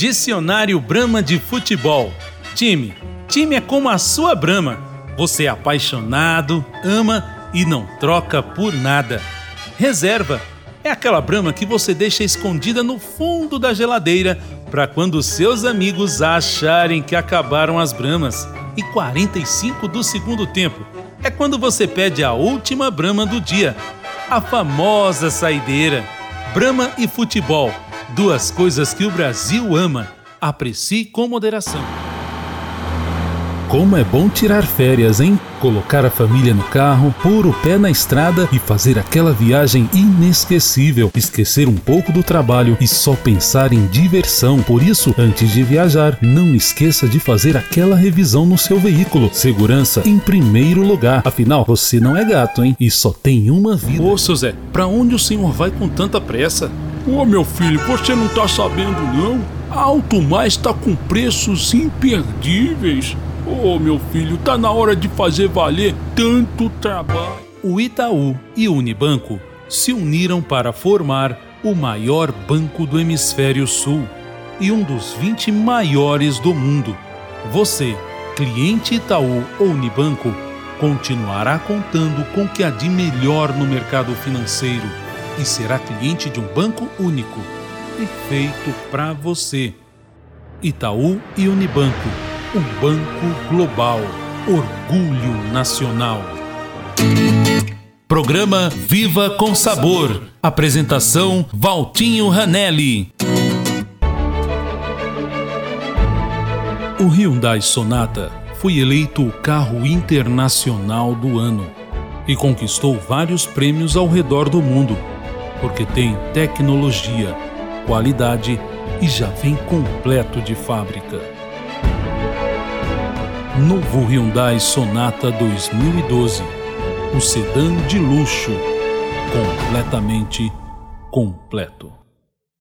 Dicionário Brahma de Futebol. Time. Time é como a sua Brahma. Você é apaixonado, ama e não troca por nada. Reserva. É aquela Brahma que você deixa escondida no fundo da geladeira para quando seus amigos acharem que acabaram as Brahmas. E 45 do segundo tempo é quando você pede a última Brahma do dia. A famosa saideira. Brahma e futebol Duas coisas que o Brasil ama. Aprecie com moderação. Como é bom tirar férias, hein? Colocar a família no carro, pôr o pé na estrada e fazer aquela viagem inesquecível. Esquecer um pouco do trabalho e só pensar em diversão. Por isso, antes de viajar, não esqueça de fazer aquela revisão no seu veículo. Segurança em primeiro lugar. Afinal, você não é gato, hein? E só tem uma vida. Ô, seu Zé, pra onde o senhor vai com tanta pressa? Ô meu filho, você não tá sabendo não? A Alto Mais tá com preços imperdíveis. Ô meu filho, tá na hora de fazer valer tanto trabalho. O Itaú e o Unibanco se uniram para formar o maior banco do hemisfério sul e um dos 20 maiores do mundo. Você, cliente Itaú ou Unibanco, continuará contando com o que há de melhor no mercado financeiro e será cliente de um banco único e feito para você. Itaú e Unibanco, um banco global, orgulho nacional. Programa Viva com Sabor. Apresentação Valtinho Ranelli. O Hyundai Sonata foi eleito o carro internacional do ano e conquistou vários prêmios ao redor do mundo porque tem tecnologia, qualidade e já vem completo de fábrica. Novo Hyundai Sonata 2012, o sedã de luxo, completamente completo.